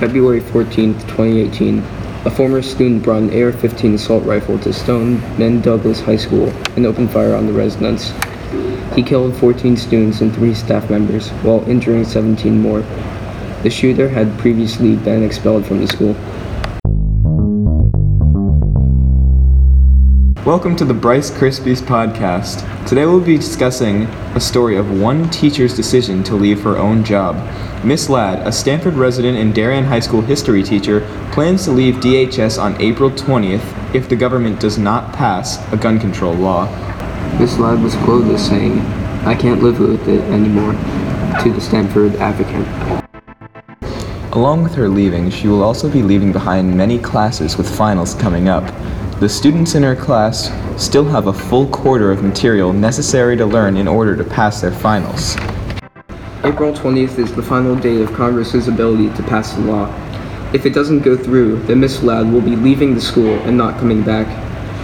February 14, 2018, a former student brought an AR-15 assault rifle to Stoneman Douglas High School and opened fire on the residents. He killed 14 students and three staff members, while injuring 17 more. The shooter had previously been expelled from the school. Welcome to the Bryce Crispies podcast. Today we'll be discussing a story of one teacher's decision to leave her own job. Miss Ladd, a Stamford resident and Darien High School history teacher, plans to leave DHS on April 20th if the government does not pass a gun control law. Miss Ladd was quoted as saying, I can't live with it anymore, to the Stamford Advocate. Along with her leaving, she will also be leaving behind many classes with finals coming up. The students in her class still have a full quarter of material necessary to learn in order to pass their finals. April 20th is the final day of Congress's ability to pass the law. If it doesn't go through, then Miss Ladd will be leaving the school and not coming back.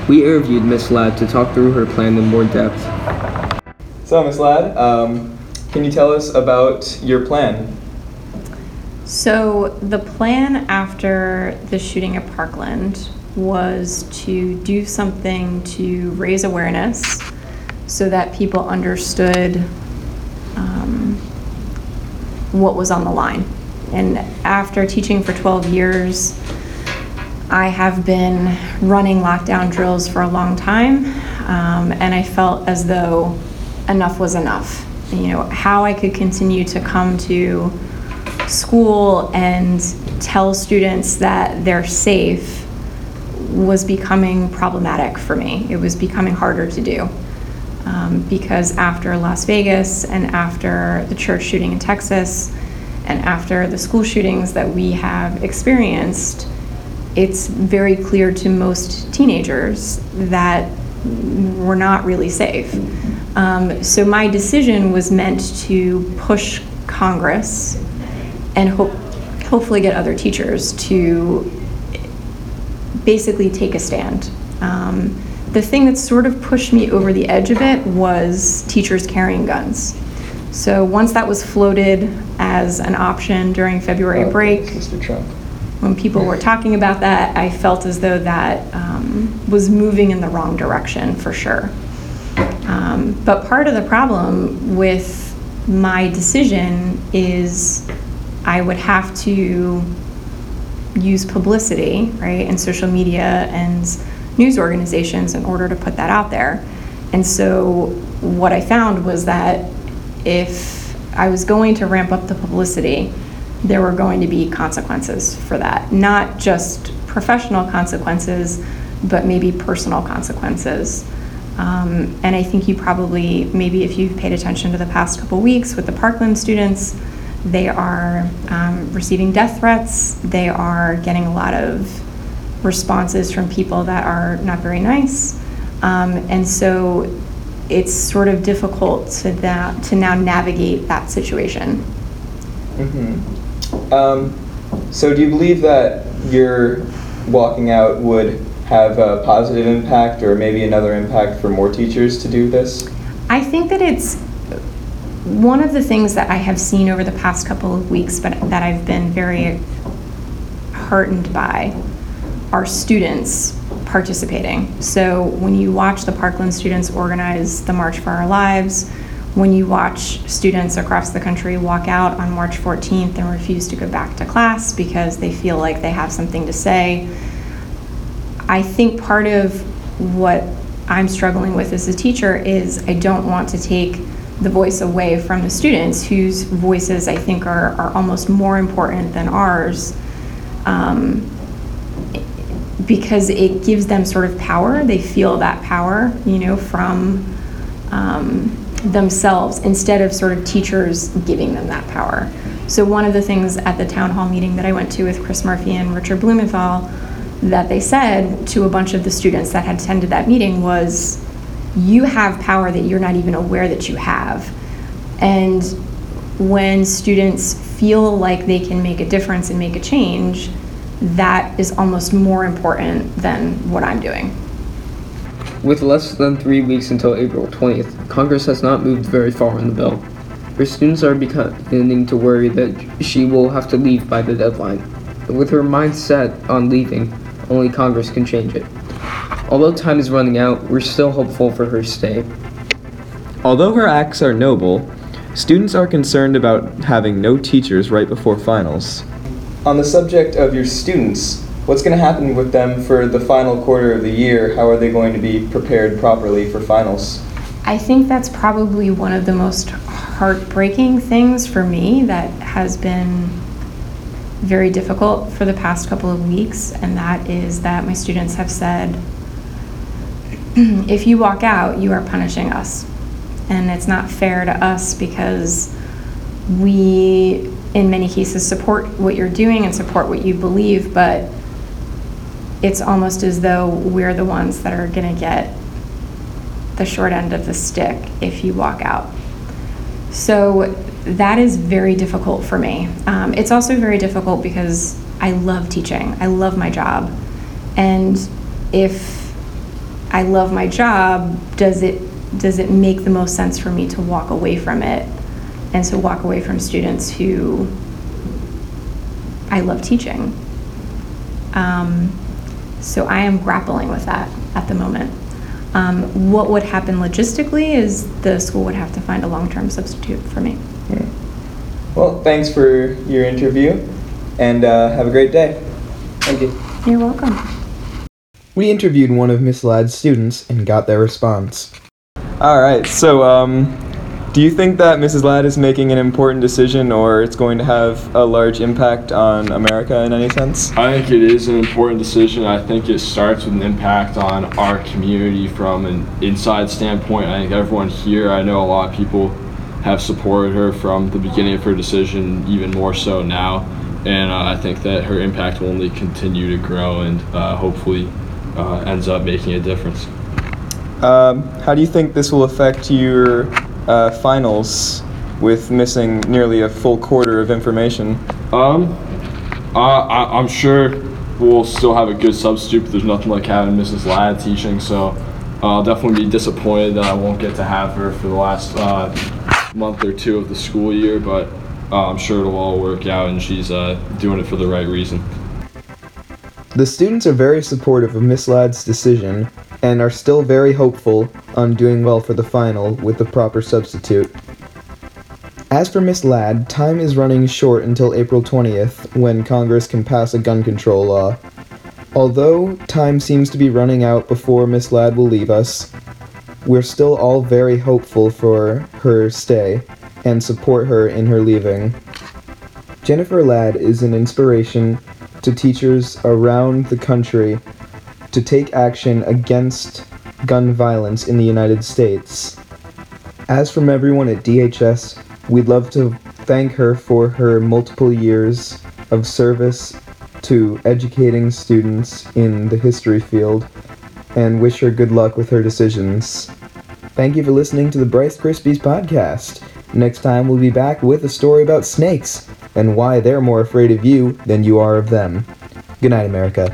We interviewed Miss Ladd to talk through her plan in more depth. So, Miss Ladd, um, can you tell us about your plan? So, the plan after the shooting at Parkland was to do something to raise awareness so that people understood um, what was on the line. And after teaching for 12 years, I have been running lockdown drills for a long time, um, and I felt as though enough was enough. You know, how I could continue to come to school and tell students that they're safe was becoming problematic for me. It was becoming harder to do. Um, because after Las Vegas and after the church shooting in Texas and after the school shootings that we have experienced, it's very clear to most teenagers that we're not really safe. Um, so my decision was meant to push Congress and hope, hopefully get other teachers to basically take a stand. Um, the thing that sort of pushed me over the edge of it was teachers carrying guns. So once that was floated as an option during February Oh, break, Mr. Trump. when people were talking about that, I felt as though that um, was moving in the wrong direction for sure. Um, but part of the problem with my decision is I would have to use publicity, right, and social media and news organizations in order to put that out there. And so what I found was that if I was going to ramp up the publicity, there were going to be consequences for that. Not just professional consequences, but maybe personal consequences. Um, and I think you probably, maybe if you've paid attention to the past couple weeks with the Parkland students, they are um, receiving death threats. They are getting a lot of responses from people that are not very nice. Um, and so it's sort of difficult to, that, to now navigate that situation. Mm-hmm. Um, so, do you believe that your walking out would have a positive impact or maybe another impact for more teachers to do this? I think that it's one of the things that I have seen over the past couple of weeks, but that I've been very heartened by are students participating. So when you watch the Parkland students organize the March for Our Lives, when you watch students across the country walk out on March 14th and refuse to go back to class because they feel like they have something to say, I think part of what I'm struggling with as a teacher is I don't want to take the voice away from the students whose voices I think are, are almost more important than ours. Um, because it gives them sort of power. They feel that power, you know, from um, themselves instead of sort of teachers giving them that power. So, one of the things at the town hall meeting that I went to with Chris Murphy and Richard Blumenthal that they said to a bunch of the students that had attended that meeting was, You have power that you're not even aware that you have. And when students feel like they can make a difference and make a change, that is almost more important than what I'm doing. With less than three weeks until April 20th, Congress has not moved very far on the bill. Her students are beginning to worry that she will have to leave by the deadline. with her mind set on leaving, only Congress can change it. Although time is running out, we're still hopeful for her stay. Although her acts are noble, students are concerned about having no teachers right before finals. On the subject of your students, what's going to happen with them for the final quarter of the year? How are they going to be prepared properly for finals? I think that's probably one of the most heartbreaking things for me that has been very difficult for the past couple of weeks, and that is that my students have said, if you walk out, you are punishing us. And it's not fair to us because we, in many cases, support what you're doing and support what you believe, but it's almost as though we're the ones that are going to get the short end of the stick if you walk out. So that is very difficult for me. Um, it's also very difficult because I love teaching, I love my job. And if I love my job, does it does it make the most sense for me to walk away from it and to walk away from students who I love teaching? Um, so I am grappling with that at the moment. Um, what would happen logistically is the school would have to find a long-term substitute for me. Well, thanks for your interview and uh, have a great day. Thank you. You're welcome. We interviewed one of Miss Ladd's students and got their response. All right, so um, do you think that Mrs. Ladd is making an important decision or it's going to have a large impact on America in any sense? I think it is an important decision. I think it starts with an impact on our community from an inside standpoint. I think everyone here, I know a lot of people have supported her from the beginning of her decision, even more so now. And uh, I think that her impact will only continue to grow and uh, hopefully uh, ends up making a difference. Um, how do you think this will affect your uh, finals with missing nearly a full quarter of information? Um, I, I, I'm sure we'll still have a good substitute, but there's nothing like having Mrs. Ladd teaching. So I'll definitely be disappointed that I won't get to have her for the last uh, month or two of the school year. But uh, I'm sure it'll all work out, and she's uh, doing it for the right reason. The students are very supportive of Miss Ladd's decision and are still very hopeful on doing well for the final with the proper substitute. As for Miss Ladd, time is running short until April 20th when Congress can pass a gun control law. Although time seems to be running out before Miss Ladd will leave us, we're still all very hopeful for her stay and support her in her leaving. Jennifer Ladd is an inspiration to teachers around the country to take action against gun violence in the United States. As from everyone at DHS, we'd love to thank her for her multiple years of service to educating students in the history field and wish her good luck with her decisions. Thank you for listening to the Bryce Krispies podcast. Next time, we'll be back with a story about snakes and why they're more afraid of you than you are of them. Good night, America.